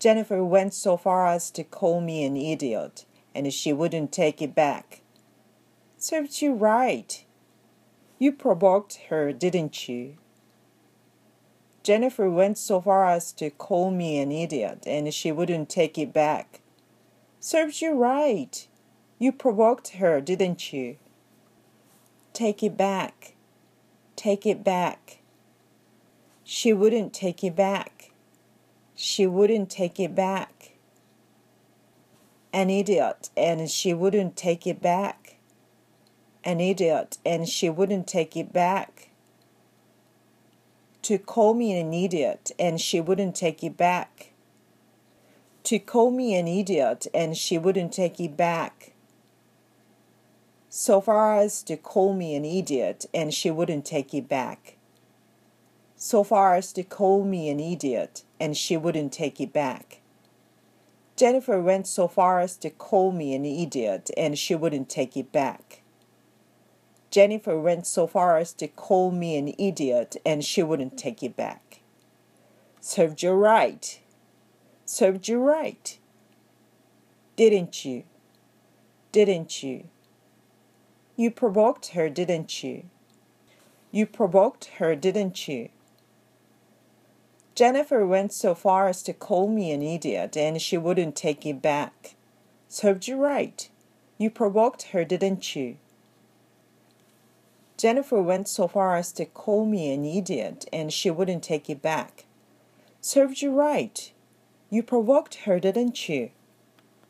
Jennifer went so far as to call me an idiot, and she wouldn't take it back. Served you right. You provoked her, didn't you? Jennifer went so far as to call me an idiot, and she wouldn't take it back. Serves you right. You provoked her, didn't you? Take it back. Take it back. She wouldn't take it back. She wouldn't take it back. An idiot, and she wouldn't take it back. An idiot, and she wouldn't take it back. To call me an idiot, and she wouldn't take it back. To call me an idiot, and she wouldn't take it back. So far as to call me an idiot, and she wouldn't take it back so far as to call me an idiot, and she wouldn't take it back. Jennifer went so far as to call me an idiot, and she wouldn't take it back. Jennifer went so far as to call me an idiot, and she wouldn't take it back. Served you right. Served you right. Didn't you? Didn't you? You provoked her, didn't you? You provoked her, didn't you? Jennifer went so far as to call me an idiot, and she wouldn't take it back. Served you right. You provoked her, didn't you? Jennifer went so far as to call me an idiot, and she wouldn't take it back. Served you right. You provoked her, didn't you?